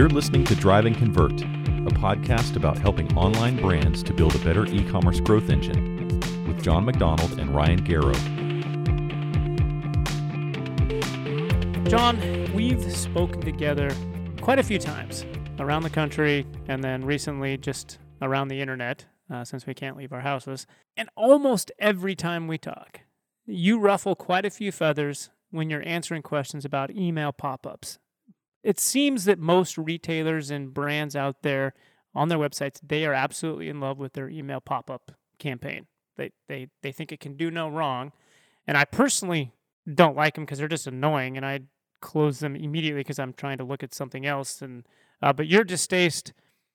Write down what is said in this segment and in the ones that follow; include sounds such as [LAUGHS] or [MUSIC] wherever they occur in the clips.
You're listening to Drive and Convert, a podcast about helping online brands to build a better e commerce growth engine with Jon MacDonald and Ryan Garrow. Jon, we've spoken together quite a few times around the country and then recently just around the internet uh, since we can't leave our houses. And almost every time we talk, you ruffle quite a few feathers when you're answering questions about email pop ups it seems that most retailers and brands out there on their websites they are absolutely in love with their email pop-up campaign. They they they think it can do no wrong and i personally don't like them because they're just annoying and i close them immediately because i'm trying to look at something else and uh, but your distaste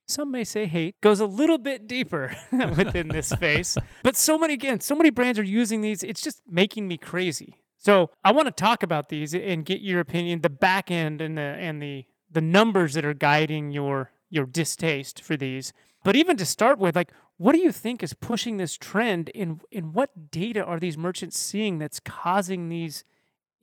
some may say hate goes a little bit deeper [LAUGHS] within this [LAUGHS] space. But so many again so many brands are using these it's just making me crazy so I want to talk about these and get your opinion, the back end and the and the the numbers that are guiding your your distaste for these. But even to start with, like what do you think is pushing this trend in in what data are these merchants seeing that's causing these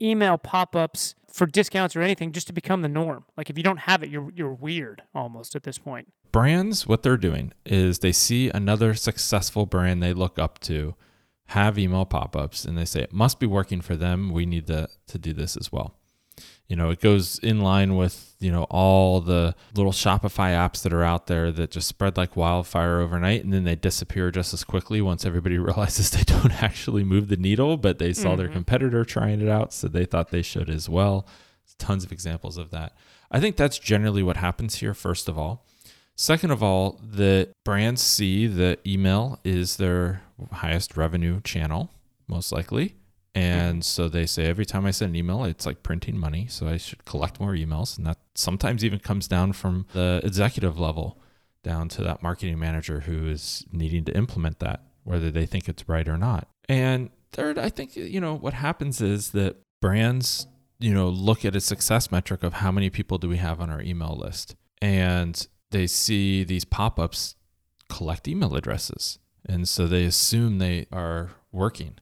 email pop-ups for discounts or anything just to become the norm? Like if you don't have it, you're you're weird almost at this point. Brands, what they're doing is they see another successful brand they look up to have email pop-ups and they say it must be working for them. We need to, to do this as well. You know it goes in line with you know all the little shopify apps that are out there that just spread like wildfire overnight and then they disappear just as quickly once everybody [LAUGHS] realizes they don't actually move the needle but they saw mm-hmm. their competitor trying it out so they thought they should as well. Tons of examples of that. I think that's generally what happens here first of all Second of all, the brands see that email is their highest revenue channel, most likely. And mm-hmm. so they say every time I send an email, it's like printing money. So I should collect more emails. And that sometimes even comes down from the executive level down to that marketing manager who is needing to implement that, whether they think it's right or not. And third, I think, you know, what happens is that brands, you know, look at a success metric of how many people do we have on our email list. And they see these pop-ups collect email addresses. And so they assume they are working.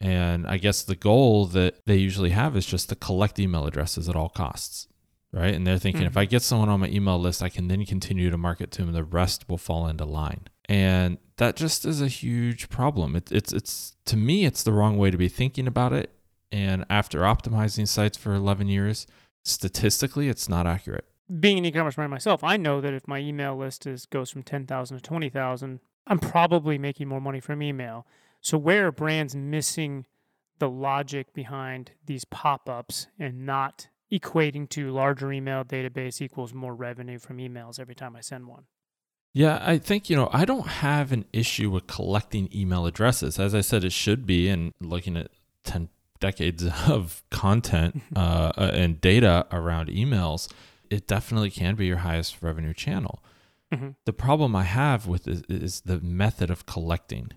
And i guess the goal that they usually have is just to collect email addresses at all costs right? And they're thinking mm-hmm. if i get someone on my email list i can then continue to market to them. The rest will fall into line. And that just is a huge problem. It, it's it's to me it's the wrong way to be thinking about it. And after optimizing sites for 11 years statistically it's not accurate being an e-commerce brand myself, I know that if my email list is goes from 10,000 to 20,000, I'm probably making more money from email. So where are brands missing the logic behind these pop-ups and not equating to larger email database equals more revenue from emails every time I send one? Yeah, I think, you know, I don't have an issue with collecting email addresses. As I said, it should be. And looking at 10 decades [LAUGHS] of content uh, and data around emails, it definitely can be your highest revenue channel. Mm-hmm. The problem I have with it is the method of collecting,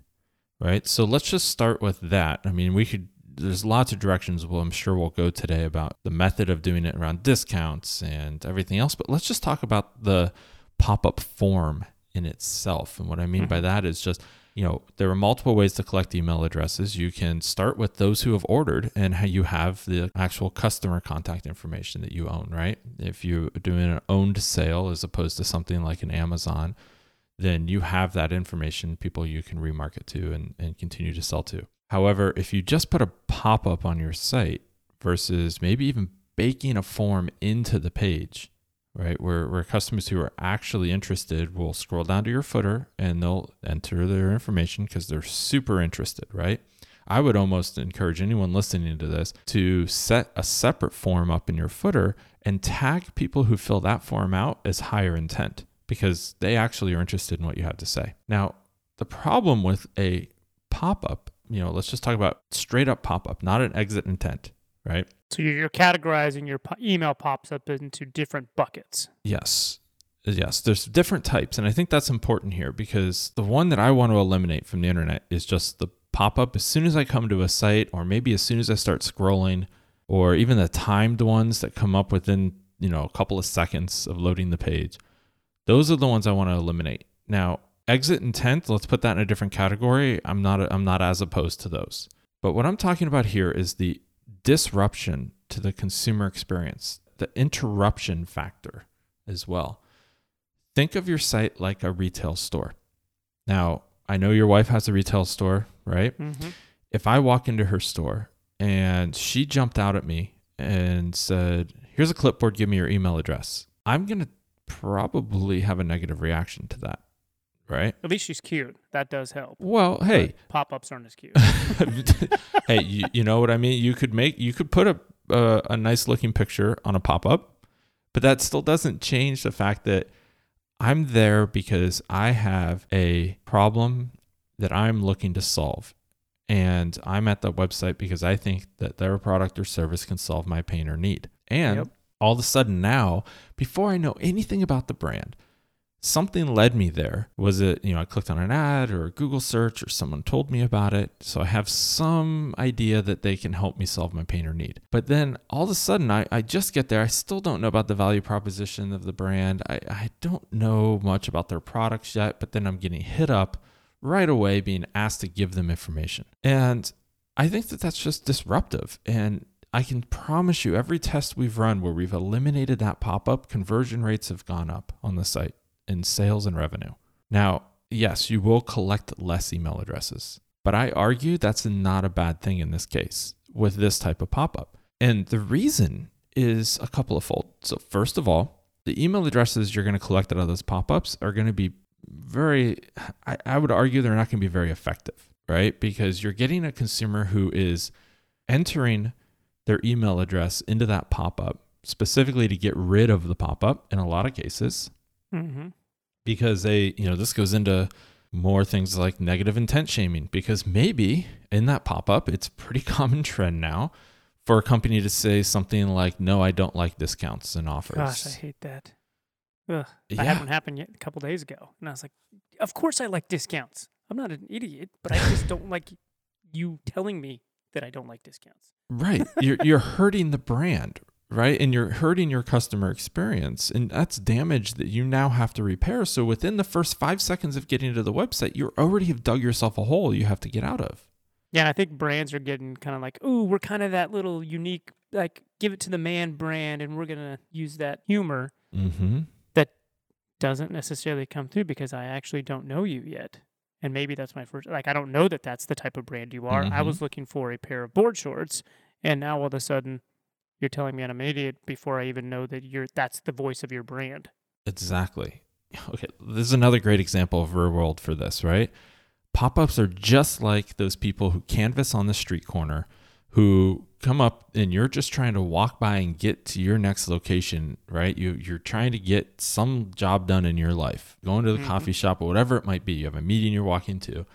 right? So let's just start with that. I mean, we could, there's lots of directions well, I'm sure we'll go today about the method of doing it around discounts and everything else, but let's just talk about the pop up form in itself. And what I mean mm-hmm. by that is just you know, there are multiple ways to collect email addresses. You can start with those who have ordered and you have the actual customer contact information that you own, right? If you're doing an owned sale as opposed to something like an Amazon, then you have that information, people you can remarket to and, and continue to sell to. However, if you just put a pop up on your site versus maybe even baking a form into the page, right? Where, where customers who are actually interested will scroll down to your footer and they'll enter their information because they're super interested, right? I would almost encourage anyone listening to this to set a separate form up in your footer and tag people who fill that form out as higher intent because they actually are interested in what you have to say. Now, the problem with a pop up, you know, let's just talk about straight up pop up, not an exit intent, right? So you're categorizing your email pops up into different buckets. Yes. Yes, there's different types. And I think that's important here because the one that I want to eliminate from the internet is just the pop up as soon as I come to a site, or maybe as soon as I start scrolling, or even the timed ones that come up within, you know, a couple of seconds of loading the page. Those are the ones I want to eliminate. Now, exit intent, let's put that in a different category. I'm not I'm not as opposed to those. But what I'm talking about here is the disruption to the consumer experience, the interruption factor as well. Think of your site like a retail store. Now, I know your wife has a retail store, right? Mm-hmm. If I walk into her store and she jumped out at me and said, Here's a clipboard, give me your email address, I'm going to probably have a negative reaction to that, right? At least she's cute. That does help. Well, hey, Pop ups aren't as cute. [LAUGHS] hey, you, you know what I mean? You could make, you could put a, a, a nice looking picture on a pop up, but that still doesn't change the fact that I'm there because I have a problem that I'm looking to solve. And I'm at the website because I think that their product or service can solve my pain or need. And Yep. all of a sudden now, before I know anything about the brand, something led me there. Was it, you know, I clicked on an ad or a Google search or someone told me about it. So I have some idea that they can help me solve my pain or need. But then all of a sudden, I, I just get there. I still don't know about the value proposition of the brand. I, I don't know much about their products yet, but then I'm getting hit up right away being asked to give them information. And I think that that's just disruptive. And I can promise you, every test we've run where we've eliminated that pop up, conversion rates have gone up on the site in sales and revenue. Now, yes, you will collect less email addresses, but I argue that's not a bad thing in this case with this type of pop up. And the reason is a couple of fold. So, first of all, the email addresses you're going to collect out of those pop ups are going to be very, I, I would argue they're not going to be very effective, right? Because you're getting a consumer who is entering their email address into that pop up specifically to get rid of the pop up in a lot of cases mm-hmm. because they, you know, this goes into more things like negative intent shaming because maybe in that pop up, it's a pretty [LAUGHS] common trend now for a company to say something like, no, I don't like discounts and offers. Gosh, I hate that. Ugh. Yeah. That had one happen yet a couple days ago, and I was like, "Of course I like discounts. I'm not an idiot, but I just don't like you telling me that I don't like discounts." Right. You're you're hurting the brand, right? And you're hurting your customer experience. And that's damage that you now have to repair. So within the first five seconds of getting to the website, you already have dug yourself a hole you have to get out of. Yeah, and I think brands are getting kind of like, "Ooh, we're kind of that little unique, like, give it to the man brand, and we're gonna use that humor." Mm-hmm. Doesn't necessarily come through because I actually don't know you yet. And maybe that's my first, like, I don't know that that's the type of brand you are. I Mhm. was looking for a pair of board shorts, and now all of a sudden you're telling me I'm an idiot before I even know that you're, that's the voice of your brand. Exactly. [LAUGHS] Okay, this is another great example of real world for this, right? Pop ups are just like those people who canvas on the street corner who come up and you're just trying to walk by and get to your next location, right? You you're trying to get some job done in your life, going to the Mhm. coffee shop or whatever it might be. You have a meeting you're walking to.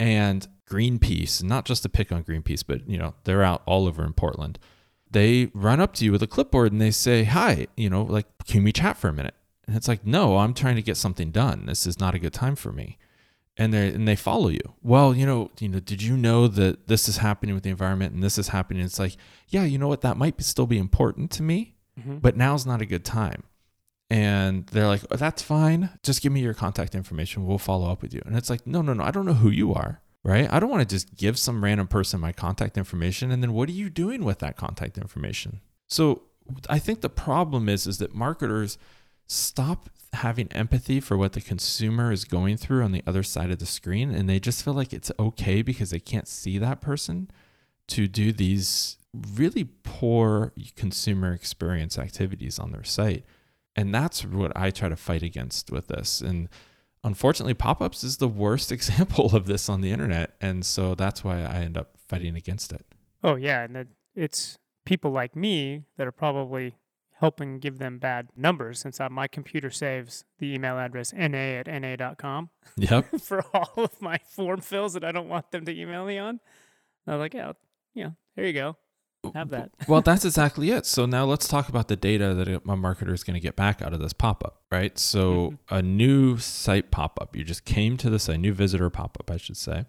And Greenpeace, not just to pick on Greenpeace, but you know, they're out all over in Portland. They run up to you with a clipboard and they say, Hi, you know, like, can we chat for a minute? And it's like, no, I'm trying to get something done. This is not a good time for me. And they and they follow you. Well, you know, you know, did you know that this is happening with the environment and this is happening? It's like, yeah, you know what? That might be, still be important to me, Mm-hmm. but now's not a good time. And they're like, oh, that's fine. Just give me your contact information. We'll follow up with you. And it's like, no, no, no. I don't know who you are, right? I don't want to just give some random person my contact information. And then what are you doing with that contact information? So I think the problem is, is that marketers stop having empathy for what the consumer is going through on the other side of the screen. And they just feel like it's okay because they can't see that person to do these really poor consumer experience activities on their site. And that's what I try to fight against with this. And unfortunately, pop ups is the worst [LAUGHS] example of this on the internet. And so that's why I end up fighting against it. Oh, yeah. And that it's people like me that are probably helping give them bad numbers since uh, my computer saves the email address na at na.com Yep. [LAUGHS] for all of my form fills that I don't want them to email me on. I was like, yeah, yeah, there you go. Have that. [LAUGHS] well, that's exactly it. So now let's talk about the data that a marketer is going to get back out of this pop up, right? So Mhm. a new site pop up, you just came to the site, new visitor pop up, I should say.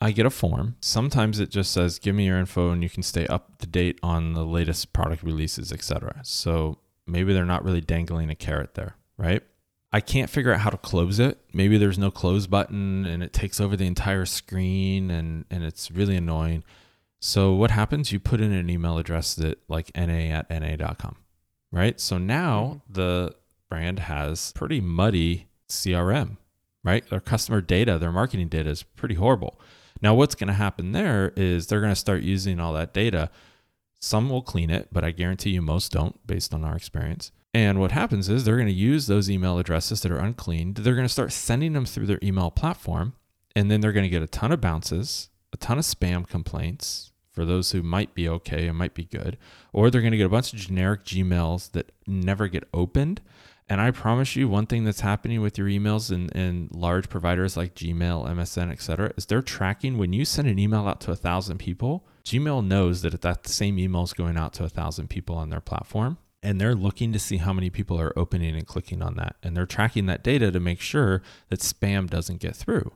I get a form. Sometimes it just says, "Give me your info," and you can stay up to date on the latest product releases, etc. So maybe they're not really dangling a carrot there, right? I can't figure out how to close it. Maybe there's no close button, and it takes over the entire screen, and and it's really annoying. So what happens? You put in an email address that like na at na.com, right? So now mm-hmm. the brand has pretty muddy CRM, right? Their customer data, their marketing data is pretty horrible. Now, what's going to happen there is they're going to start using all that data. Some will clean it, but I guarantee you most don't based on our experience. And what happens is they're going to use those email addresses that are uncleaned. They're going to start sending them through their email platform. And then they're going to get a ton of bounces, a ton of spam complaints for those who might be okay and might be good. Or they're going to get a bunch of generic Gmails that never get opened. And I promise you, one thing that's happening with your emails and, and large providers like Gmail, MSN, et cetera, is they're tracking when you send an email out to a thousand people, Gmail knows that that same email is going out to a thousand people on their platform. And they're looking to see how many people are opening and clicking on that. And they're tracking that data to make sure that spam doesn't get through.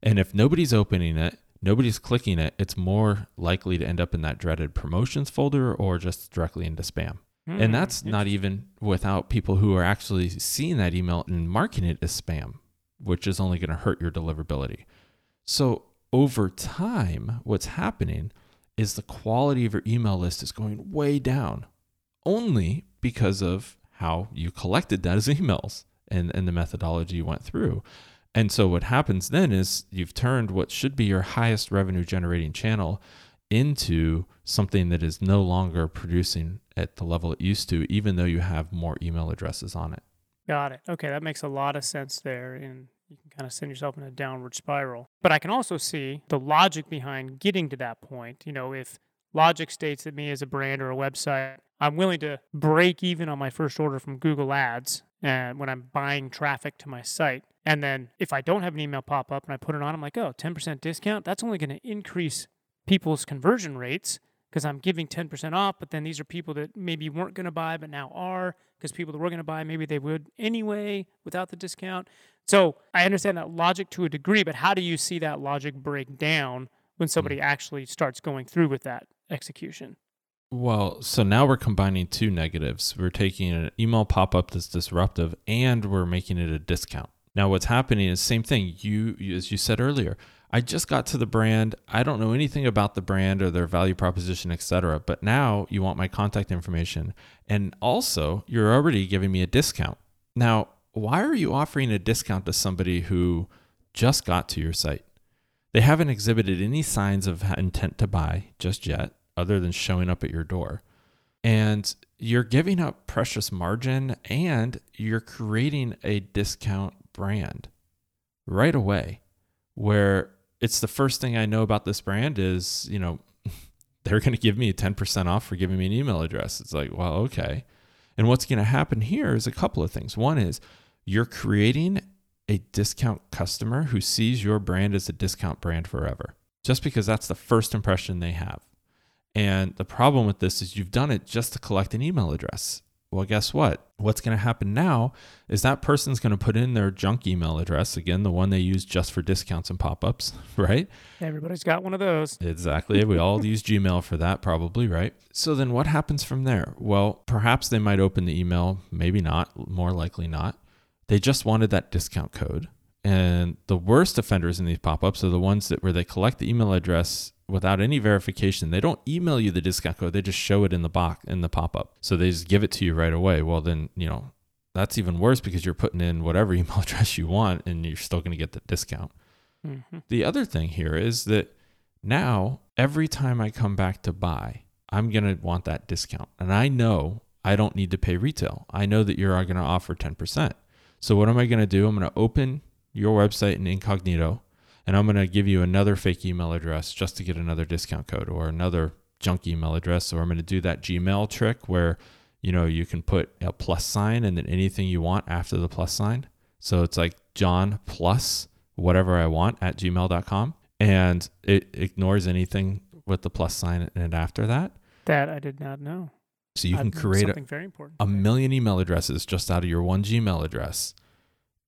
And if nobody's opening it, nobody's clicking it, it's more likely to end up in that dreaded promotions folder or just directly into spam. Hmm, And that's not even without people who are actually seeing that email and marking it as spam, which is only going to hurt your deliverability. So over time, what's happening is the quality of your email list is going way down only because of how you collected that as [LAUGHS] emails and, and the methodology you went through. And so what happens then is you've turned what should be your highest revenue generating channel into something that is no longer producing at the level it used to, even though you have more email addresses on it. Got it. Okay, that makes a lot of sense there. And you can kind of send yourself in a downward spiral. But I can also see the logic behind getting to that point. You know, if logic states that me as a brand or a website, I'm willing to break even on my first order from Google Ads and when I'm buying traffic to my site. And then if I don't have an email pop up and I put it on, I'm like, oh, 10% discount, that's only going to increase people's conversion rates because I'm giving 10% off, but then these are people that maybe weren't going to buy but now are because people that were going to buy maybe they would anyway without the discount. So I understand that logic to a degree, but how do you see that logic break down when hmm. somebody actually starts going through with that execution? Well, so now we're combining two negatives. We're taking an email pop up that's disruptive and we're making it a discount. Now, what's happening is same thing. You, as you said earlier, I just got to the brand. I don't know anything about the brand or their value proposition, etc. But now you want my contact information, and also you're already giving me a discount. Now, why are you offering a discount to somebody who just got to your site? They haven't exhibited any signs of intent to buy just yet, other than showing up at your door. And you're giving up precious margin and you're creating a discount brand right away where it's the first thing I know about this brand is, you know, [LAUGHS] they're going to give me 10% off for giving me an email address. It's like, well, okay. And what's going to happen here is a couple of things. One is you're creating a discount customer who sees your brand as a discount brand forever, just because that's the first impression they have. And the problem with this is you've done it just to collect an email address. Well, guess what? What's going to happen now is that person's going to put in their junk email address, again, the one they use just for discounts and pop ups, [LAUGHS] right? Everybody's got one of those. Exactly. We all [LAUGHS] use Gmail for that, probably, right? So then what happens from there? Well, perhaps they might open the email, maybe not, more likely not. They just wanted that discount code. And the worst offenders in these pop ups are the ones that where they collect the email address without any verification. They don't email you the discount code, they just show it in the box in the pop up. So they just give it to you right away. Well, then, you know, that's even worse because you're putting in whatever [LAUGHS] email address you want and you're still going to get the discount. hmm The other thing here is that now every time I come back to buy, I'm going to want that discount. And I know I don't need to pay retail. I know that you're going to offer 10%. So what am I going to do? I'm going to open your website in incognito and I'm going to give you another fake email address just to get another discount code or another junk email address or I'm going to do that Gmail trick where you know you can put a plus sign and then anything you want after the plus sign. So it's like Jon plus whatever I want at gmail.com and it ignores anything with the plus sign and after that. That I did not know. So you I've can create a, something very important. a million email addresses just out of your one Gmail address.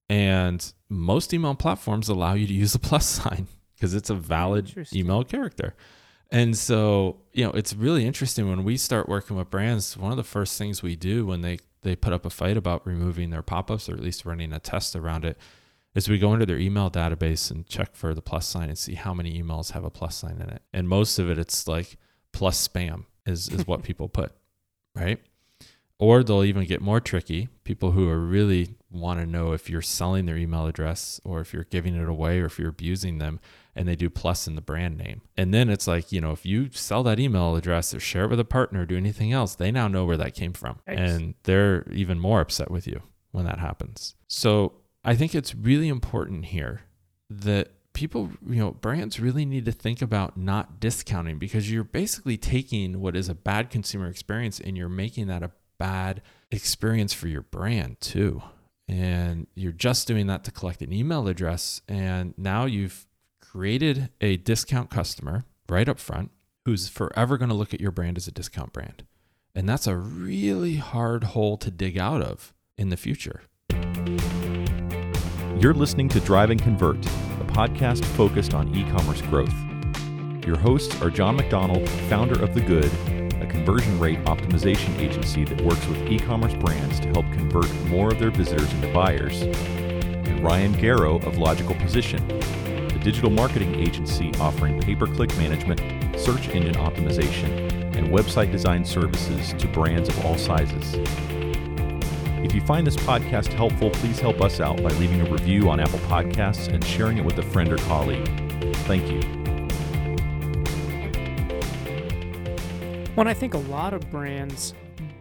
And most email platforms allow you to use a plus [LAUGHS] sign because it's a valid email character. And so, you know, it's really interesting when we start working with brands, one of the first things we do when they they put up a fight about removing their pop-ups or at least running a test around it is we go into their email database and check for the plus sign and see how many emails have a plus sign in it. And most of it it's like plus spam is is what [LAUGHS] people put, right? Or they'll even get more tricky. People who are really want to know if you're selling their email address or if you're giving it away or if you're abusing them, and they do plus in the brand name. And then it's like, you know, if you sell that email address or share it with a partner or do anything else, they now know where that came from. And they're even more upset with you when that happens. So I think it's really important here that people, you know, brands really need to think about not discounting because you're basically taking what is a bad consumer experience and you're making that a bad experience for your brand too. And you're just doing that to collect an email address. And now you've created a discount customer right up front who's forever going to look at your brand as a discount brand. And that's a really hard hole to dig out of in the future. You're listening to Drive and Convert, a podcast focused on e commerce growth. Your hosts are Jon MacDonald, founder of The Good, a conversion rate optimization agency that works with e commerce brands to help convert more of their visitors into buyers, and Ryan Garrow of Logical Position, a digital marketing agency offering pay per click management, search engine optimization, and website design services to brands of all sizes. If you find this podcast helpful, please help us out by leaving a review on Apple Podcasts and sharing it with a friend or colleague. Thank you. When I think a lot of brands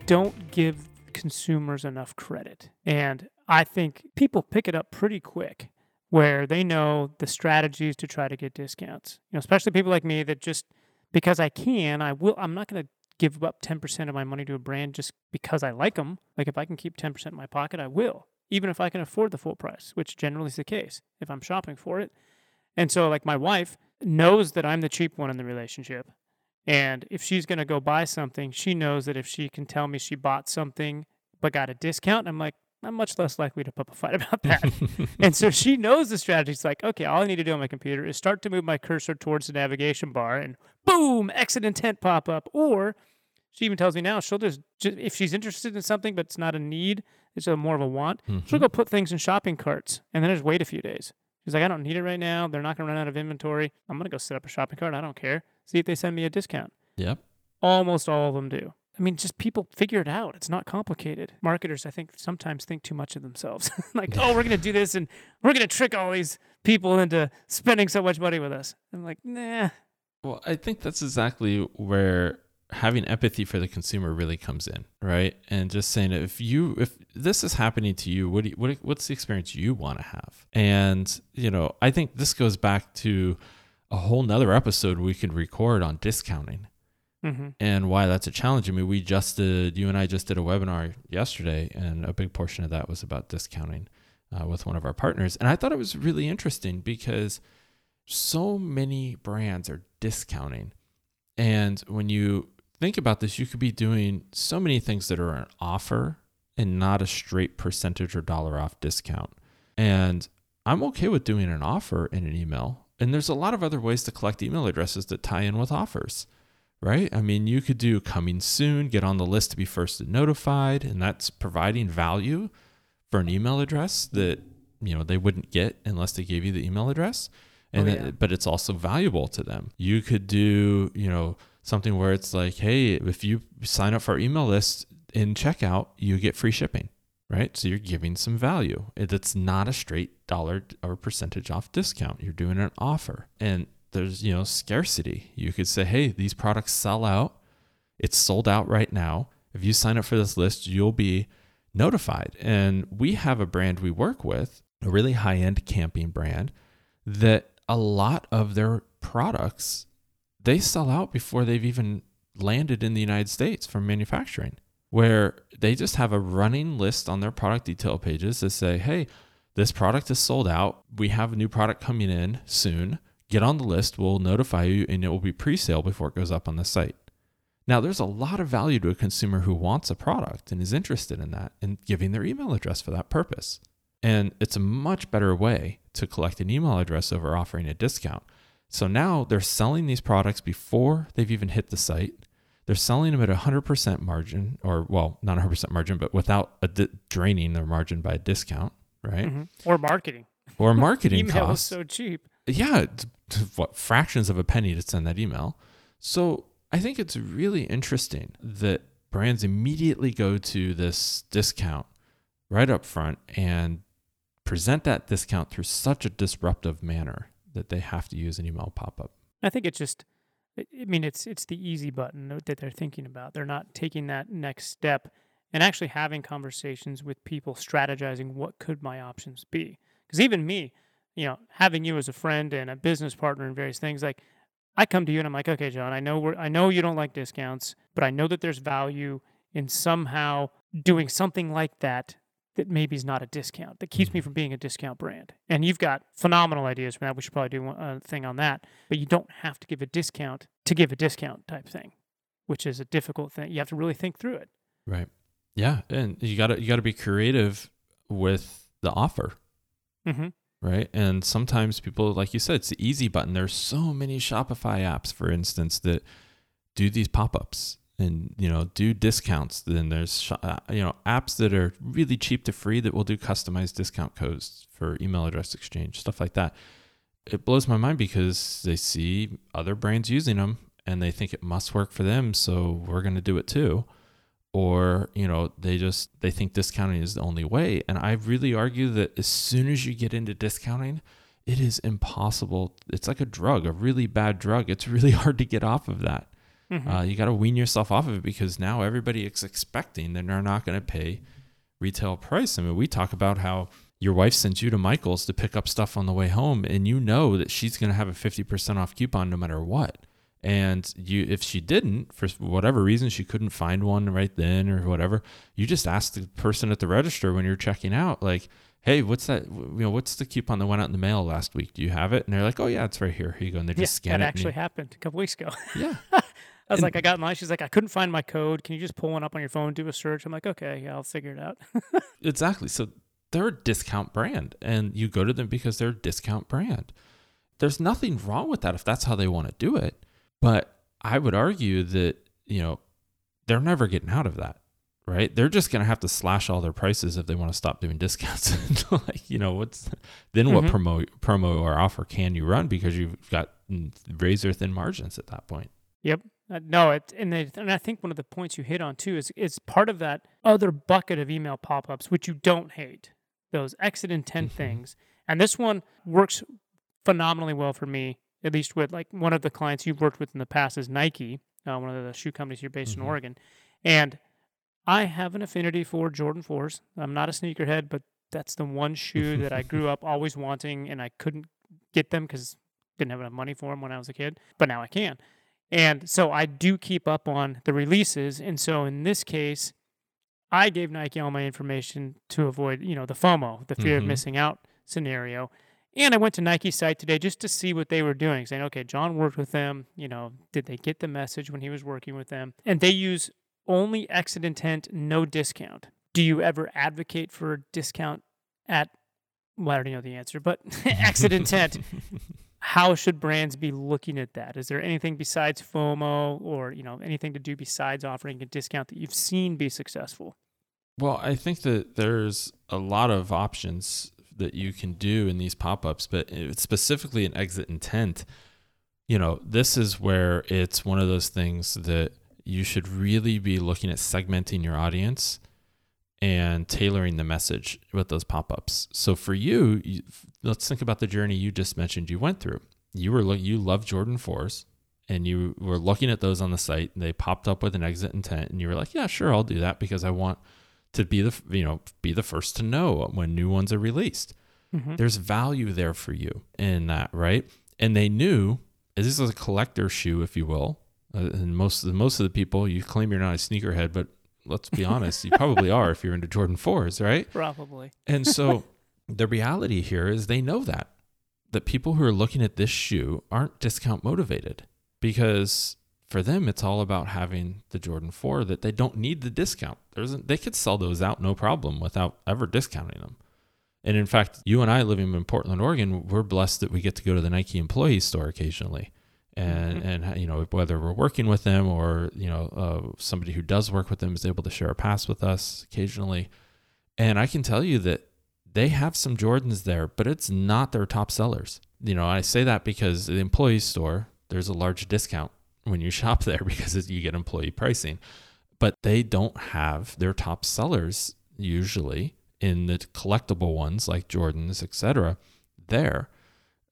don't give consumers enough credit. And I think people pick it up pretty quick where they know the strategies to try to get discounts. You know, especially people like me that just because I can, I will I'm not going to give up 10% of my money to a brand just because I like them. Like if I can keep 10% in my pocket, I will, even if I can afford the full price, which generally is the case if I'm shopping for it. And so, like, my wife knows that I'm the cheap one in the relationship. And if she's going to go buy something, she knows that if she can tell me she bought something but got a discount, I'm like, I'm much less likely to put up a fight [LAUGHS] about that. and so she knows the strategy. It's like, okay, all I need to do on my computer is start to move my cursor towards the navigation bar and boom, exit intent pop up. Or she even tells me now she'll just, ju- if she's interested in something but it's not a need, it's a more of a want, she'll go mm-hmm. put things in shopping carts and then just wait a few days. She's like, I don't need it right now. They're not going to run out of inventory. I'm going to go set up a shopping cart. I don't care. See if they send me a discount. Yep. Almost all of them do. I mean, just people figure it out. It's not complicated. Marketers, I think, sometimes think too much of themselves. [LAUGHS] like, oh, we're going to do this and we're going to trick all these people into spending so much money with us. I'm like, nah. Well, I think that's exactly where having empathy for the consumer really comes in, right? And just saying if you if this is happening to you, what do you, what what's the experience you want to have? And you know, I think this goes back to a whole nother episode we could record on discounting hmm and why that's a challenge. I mean, we just did you and I just did a webinar yesterday, and a big portion of that was about discounting uh, with one of our partners, and I thought it was really interesting because so many brands are discounting. And when you think about this, you could be doing so many things that are an offer and not a straight percentage or dollar off discount. And I'm okay with doing an offer in an email. And there's a lot of other ways to collect email addresses that tie in with offers, right? I mean, you could do coming soon, get on the list to be first notified, and that's providing value for an email address that you know they wouldn't get unless they gave you the email address and Oh, it- yeah. but it's also valuable to them you could do you know something where it's like hey if you sign up for our email list in checkout you get free shipping right? So you're giving some value. It- it's not a straight dollar or percentage off discount. You're doing an offer. And there's you know scarcity. You could say hey these products sell out. It's sold out right now. If you sign up for this list you'll be notified. And we have a brand we work with, a really high end camping brand, that a lot of their products they sell out before they've even landed in the United States from manufacturing, where they just have a running list on their product detail pages that say, hey, this product is sold out. We have a new product coming in soon. Get on the list. We'll notify you and it will be pre sale before it goes up on the site. Now, there's a lot of value to a consumer who wants a product and is interested in that and giving their email address for that purpose. And it's a much better way to collect an email address over offering a discount. So now they're selling these products before they've even hit the site. They're selling them at a 100% margin, or well, not 100% margin, but without a di- draining their margin by a discount, right? hmm Or marketing. Or [LAUGHS] marketing Email is costs so cheap. yeah, what fractions of a penny to send that email. So I think it's really interesting that brands immediately go to this discount right up front and present that discount through such a disruptive manner that they have to use an email pop-up. I think it's just I mean it's it's the easy button that they're thinking about. They're not taking that next step and actually having conversations with people strategizing what could my options be. Cuz even me, you know, having you as a friend and a business partner and various things like I come to you and I'm like, "Okay, Jon, I know we're I know you don't like discounts, but I know that there's value in somehow doing something like that that maybe is not a discount that keeps me from being a discount brand. And you've got phenomenal ideas for that. We should probably do one- a thing on that. But you don't have to give a discount to give a discount type thing, which is a difficult thing. You have to really think through it. Right. Yeah, and you got to you got to be creative with the offer, Mm-hmm. right? And sometimes people like you said it's the easy button. There's so many Shopify apps for instance that do these pop-ups and you know do discounts then there's uh, you know apps that are really cheap to free that will do customized discount codes for email address exchange stuff like that. It blows my mind because they see other brands using them and they think it must work for them so we're going to do it too. Or you know they just they think discounting is the only way. And i really argue that as soon as you get into discounting it is impossible. It's like a drug a really bad drug. It's really [LAUGHS] hard to get off of that Mm-hmm. uh, you got to wean yourself off of it because now everybody is expecting that they're not going to pay retail price. I mean, we talk about how your wife sends you to Michael's to pick up stuff on the way home, and you know that she's going to have a fifty percent off coupon no matter what. And you, if she didn't, for whatever reason, she couldn't find one right then or whatever, you just ask the person at the register when you're checking out, like, "Hey, what's that? You know, what's the coupon that went out in the mail last week? Do you have it?" And they're like, "Oh yeah, it's right here. Here you go." And they yeah, just scan that it. and actually you- happened a couple weeks ago. yeah, [LAUGHS] I was And- like, I got in line. She's like, I couldn't find my code. Can you just pull one up on your phone, do a search? I'm like, okay, yeah, I'll figure it out. [LAUGHS] Exactly. So they're a discount brand, and you go to them because they're a discount brand. There's nothing wrong with that if that's how they want to do it. But I would argue that, you know, they're never getting out of that, right? They're just going to have to slash all their prices if they want to stop doing [LAUGHS] discounts. like, you know, what's then what Mhm. promo promo or offer can you run because you've got mm, razor thin margins at that point. Uh, no, it, and they, and I think one of the points you hit on too is is part of that other bucket of email pop-ups which you don't hate those exit intent Mhm. things, and this one works phenomenally well for me. At least with like one of the clients you've worked with in the past is Nike, uh, one of the shoe companies here based Mhm. in Oregon, and I have an affinity for Jordan 4s. I'm not a sneakerhead, but that's the one shoe that I grew up always wanting, and I couldn't get them because didn't have enough money for them when I was a kid. But now I can. And so I do keep up on the releases. And so in this case, I gave Nike all my information to avoid, you know, the FOMO, the fear of Mhm. missing out scenario. And I went to Nike's site today just to see what they were doing, saying, okay, Jon worked with them. You know, did they get the message when he was working with them? And they use only exit intent, no discount. Do you ever advocate for a discount at, well, I already know the answer, but [LAUGHS] exit intent [LAUGHS] how should brands be looking at that? Is there anything besides FOMO or you know anything to do besides offering a discount that you've seen be successful? Well, I think that there's a lot of options that you can do in these pop-ups, but it's specifically an exit intent, you know, this is where it's one of those things that you should really be looking at segmenting your audience and tailoring the message with those pop-ups. So for you let's think about the journey you just mentioned you went through. You were you love Jordan 4s and you were looking at those on the site and they popped up with an exit intent and you were like, "Yeah, sure, I'll do that because I want to be the you know be the first to know when new ones are released. Mm-hmm. There's value there for you in that, right? And they knew this is a collector shoe, if you will. Uh, and most of the most of the people, you claim you're not a sneakerhead, but let's be honest, you probably are if you're into Jordan fours, right? Probably. And so the reality here is they know that that people who are looking at this shoe aren't discount motivated because for them it's all about having the Jordan 4 that they don't need the discount. There's they could sell those out no problem without ever discounting them. And in fact, you and I living in Portland, Oregon, we're blessed that we get to go to the Nike employee store occasionally. And Mhm. and you know whether we're working with them or you know uh, somebody who does work with them is able to share a pass with us occasionally. And I can tell you that they have some Jordans there, but it's not their top sellers. You know, I say that because the employee store, there's a large discount when you [LAUGHS] shop there because you get employee pricing. but they don't have their top sellers usually in the collectible ones like Jordans, etc. there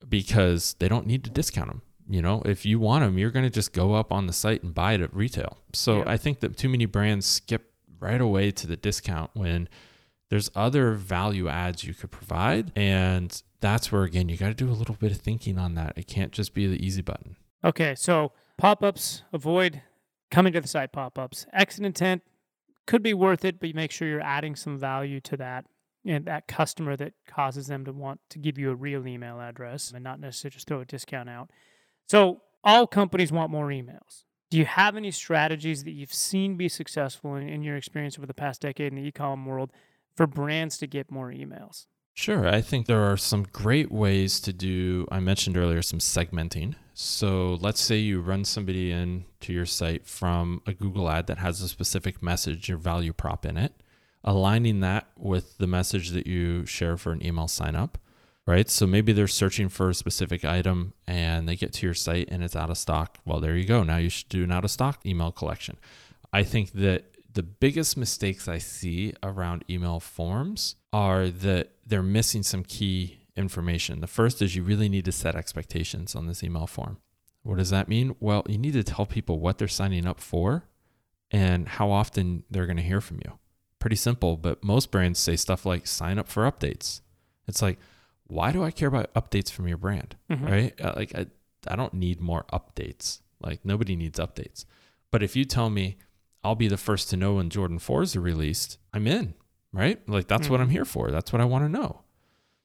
because they don't need to discount them. You know, if you want them, you're going to just go up on the site and buy it at retail. So Yeah. I think that too many brands skip right away to the discount when there's other value adds you could provide. And that's where, again, you got to do a little bit of thinking on that. It can't just be the easy button. Okay, so pop ups, avoid coming to the site pop ups. Exit intent could be worth it, but you make sure you're adding some value to that and that customer that causes them to want to give you a real email address and not necessarily just throw a discount out. So, all companies want more emails. Do you have any strategies that you've seen be successful in, in your experience over the past decade in the e-com world for brands to get more emails? Sure. I think there are some great ways to do, I mentioned earlier, some segmenting. So let's say you run somebody in to your site from a Google ad that has a specific message or value prop in it, aligning that with the message that you share for an email sign up, right? So maybe they're searching for a specific item and they get to your site and it's out of stock. Well, there you go. Now you should do an out of stock email collection. I think that the biggest mistakes I see around email forms are that they're missing some key information. The first is you really need to set expectations on this email form. What does that mean? Well, you need to tell people what they're signing up for and how often they're going to hear from you. Pretty simple, but most brands say stuff like sign up for updates. It's like, why do I care about updates from your brand? Mhm. Right? Uh, Like, I, I don't need more updates. Like, nobody needs updates. But if you tell me I'll be the first to know when Jordan 4s are released, I'm in, right? Like, that's what Mhm. I'm here for. That's what I want to know.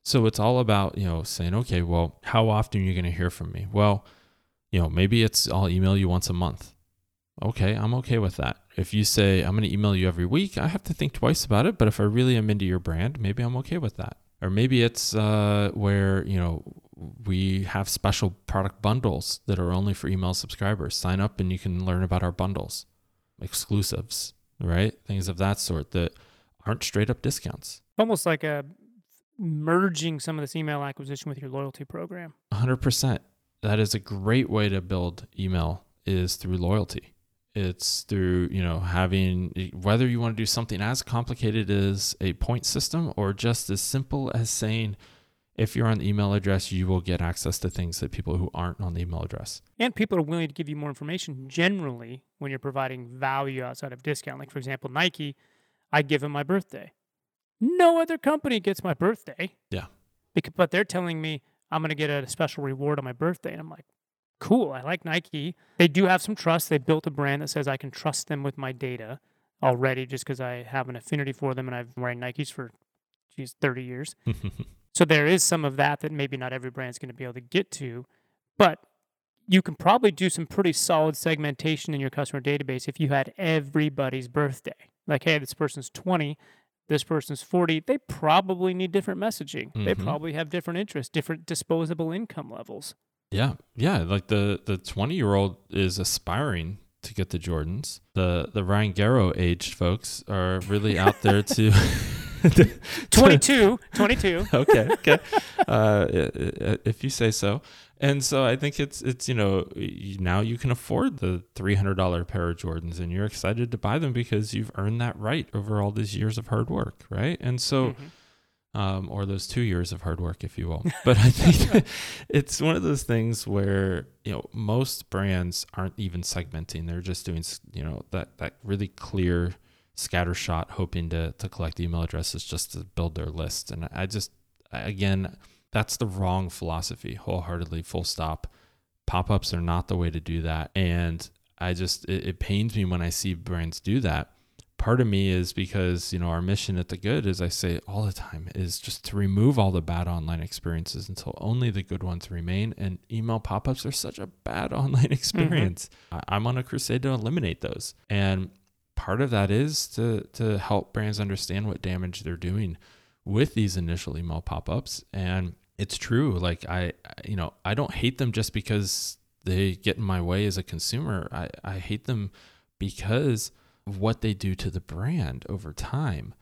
So it's all about, you know, saying, okay, well, how often are you going to hear from me? Well, you know, maybe it's I'll email you once a month. Okay, I'm okay with that. If you say I'm going to email you every week, I have to think twice about it. But if I really am into your brand, maybe I'm okay with that. Or maybe it's uh, where, you know, we have special product bundles that are only for email subscribers. Sign up and you can learn about our bundles, exclusives, right? Things of that sort that aren't straight up discounts. Almost like a merging some of this email acquisition with your loyalty program. 100%. That is a great way to build email is through loyalty. It's through, you know, having whether you want to do something as complicated as a point system or just as simple as saying if you're on the email address, you will get access to things that people who aren't on the email address. And people are willing to give you more information generally when you're providing value outside of discount. Like, for example, Nike, I give them my birthday. No other company gets my birthday. Yeah. Because, but they're telling me I'm going to get a special reward on my birthday. And I'm like, cool. I like Nike. They do have some trust. They built a brand that says I can trust them with my data already just because I have an affinity for them and I've been wearing Nikes for, geez, 30 years. [LAUGHS] So there is some of that that maybe not every brand's going to be able to get to, but you can probably do some pretty solid segmentation in your customer database if you had everybody's birthday. Like, hey, this person's 20, this person's 40. They probably need different messaging. They Mhm. probably have different interests, different disposable income levels. Yeah, yeah. Like the the twenty year old is aspiring to get the Jordans. The the Ryan Garrow aged folks are really out there to. [LAUGHS] [LAUGHS] 22, 22. [LAUGHS] okay, okay. Uh, if you say so. And so I think it's it's you know now you can afford the three hundred dollar pair of Jordans, and you're excited to buy them because you've earned that right over all these years of hard work, right? And so Mhm. um, or those two years of hard work, if you will. But I think [LAUGHS] it's one of those things where you know most brands aren't even segmenting; they're just doing you know that that really clear scatter shot, hoping to to collect email addresses just to build their list. And I just again, that's the wrong philosophy, wholeheartedly, full stop. Pop ups are not the way to do that, and I just it, it pains me when I see brands do that. Part of me is because you know our mission at the good as i say all the time is just to remove all the bad online experiences until only the good ones remain. And email pop-ups are such a bad [LAUGHS] online mm-hmm. experience. I- i'm on a crusade to eliminate those. And part of that is to to help brands understand what damage they're doing with these initial email pop-ups. And it's true like i you know i don't hate them just because they get in my way as a consumer. I i hate them because of what they do to the brand over time.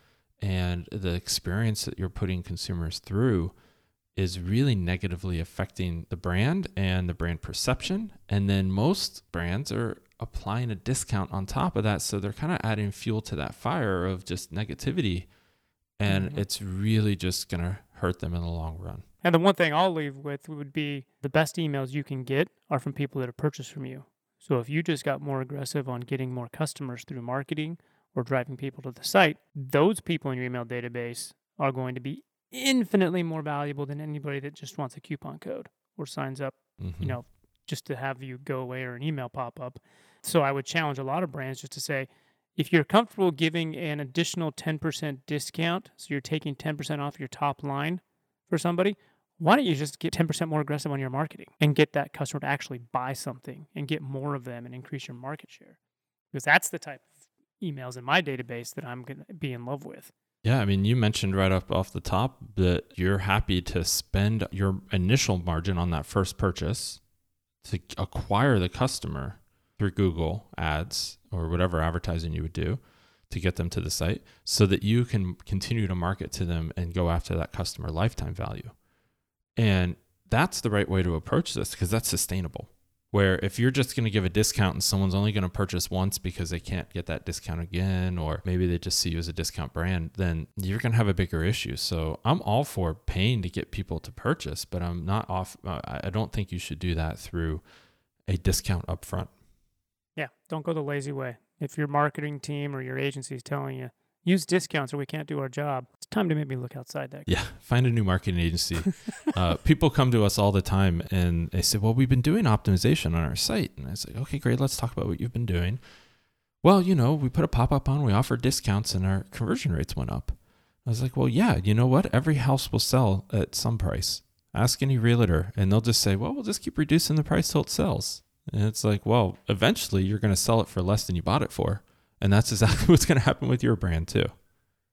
And the experience that you're putting consumers through is really negatively affecting the brand and the brand perception. And then most brands are applying a discount on top of that. So they're kind of adding fuel to that fire of just negativity. And Mhm. it's really just going to hurt them in the long run. And the one thing I'll leave with would be the best emails you can get are from people that have purchased from you. So if you just got more aggressive on getting more customers through marketing or driving people to the site, those people in your email database are going to be infinitely more valuable than anybody that just wants a coupon code or signs up, mm-hmm. you know, just to have you go away or an email pop up. So I would challenge a lot of brands just to say, if you're comfortable giving an additional 10% discount, so you're taking 10% off your top line for somebody, why don't you just get 10% more aggressive on your marketing and get that customer to actually buy something and get more of them and increase your market share? Because that's the type of emails in my database that I'm going to be in love with. Yeah, I mean, you mentioned right up off the top that you're happy to spend your initial margin on that first purchase to acquire the customer through Google ads or whatever advertising you would do to get them to the site so that you can continue to market to them and go after that customer lifetime value. And that's the right way to approach this because that's sustainable. Where if you're just going to give a discount and someone's only going to purchase once because they can't get that discount again, or maybe they just see you as a discount brand, then you're going to have a bigger issue. So I'm all for paying to get people to purchase, but I'm not off. Uh, I don't think you should do that through a discount upfront. Yeah, don't go the lazy way. If your marketing team or your agency is telling you, use discounts or we can't do our job, it's time to maybe look outside that. Yeah, find a new marketing agency. [LAUGHS] uh, people come to us all the time and they say, Well, we've been doing optimization on our site. And I say, Okay, great. Let's talk about what you've been doing. Well, you know, we put a pop up on, we offered discounts, and our conversion rates went up. I was like, Well, yeah, you know what? Every house will sell at some price. Ask any realtor, and they'll just say, Well, we'll just keep reducing the price till it sells. And it's like, Well, eventually you're going to sell it for less than you bought it for. And that's exactly [LAUGHS] what's going to happen with your brand, too.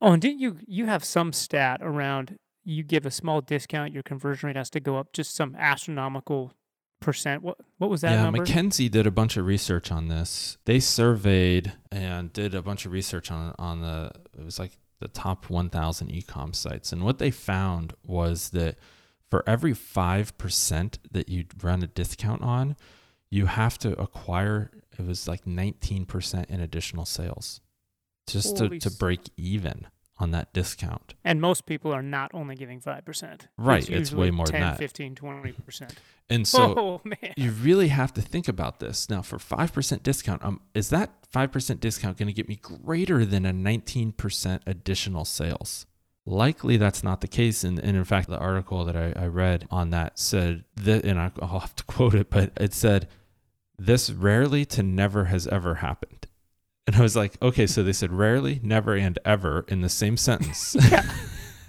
Oh, and didn't you you have some stat around you give a small discount, your conversion rate has to go up just some astronomical percent. What what was that yeah, number? McKinsey did a bunch of research on this. They surveyed and did a bunch of research on on the it was like the top 1000 e-com sites and what they found was that for every 5% that you run a discount on, you have to acquire it was like 19% in additional sales just to, Holy to break even on that discount. and most people are not only giving 5%. Right, it's way usually more than 10, that. 15, 20%. And so [LAUGHS] oh, man. you really have to think about this now for 5% discount um, is that 5% discount going to get me greater than a 19% additional sales likely that's not the case and, and in fact the article that I, I read on that said that and i'll have to [LAUGHS] quote it but it said this rarely to never has ever happened and i was like okay so they said rarely never and ever in the same sentence [LAUGHS] yeah.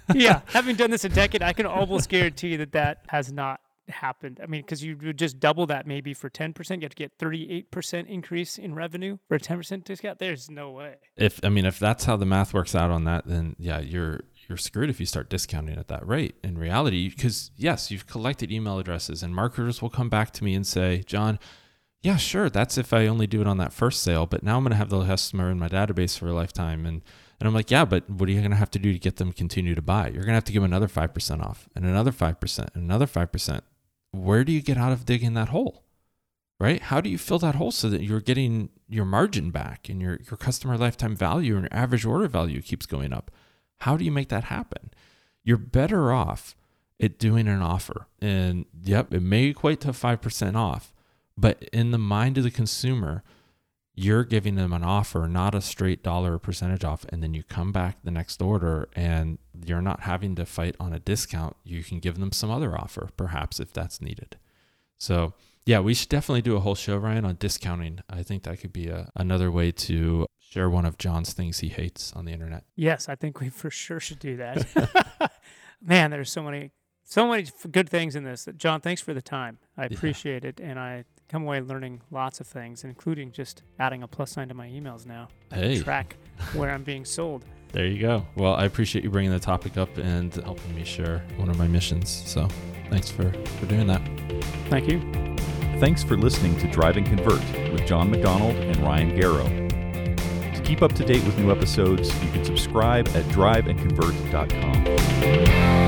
[LAUGHS] yeah. Having done this a decade, I can almost guarantee that that has not happened. I mean, because you would just double that maybe for 10%. You have to get 38% increase in revenue for a 10% discount. There's no way. if I mean if that's how the math works out on that, then yeah, you're you're screwed if you start discounting at that rate. In reality, because yes, you've collected email addresses, and marketers will come back to me and say, Jon, yeah, sure, that's if I only do it on that first sale, but now I'm going to have the customer in my database for a lifetime, and and I'm like, yeah, but what are you going to have to do to get them continue to buy? You're going to have to give them another five percent off, and another five percent, and another five percent. Where do you get out of digging that hole? right? How do you fill that hole so that you're getting your margin back and your, your customer lifetime value and your average order value keeps going up? How do you make that happen? You're better off at doing an offer. And yep, it may equate to 5% off, but in the mind of the consumer, you're giving them an offer, not a straight dollar or percentage off. And then you come back the next order and you're not having to fight on a discount. You can give them some other offer, perhaps, if that's needed. So, yeah, we should definitely do a whole show, Ryan, on discounting. I think that could be a, another way to share one of Jon's things he hates on the internet. Yes, I think we [LAUGHS] for sure should do that. [LAUGHS] Man, there's so many, so many good things in this. Jon, thanks for the time. I Yeah. appreciate it, and I come away learning lots of things, including just adding a plus sign to my emails now. Hey. track [LAUGHS] where I'm being sold. There you go. Well, I appreciate you bringing the topic up and helping me share one of my missions. So, thanks for, for doing that. Thank you. Thanks for listening to Drive and Convert with Jon MacDonald and Ryan Garrow. To keep up to date with new episodes, you can subscribe at driveandconvert.com.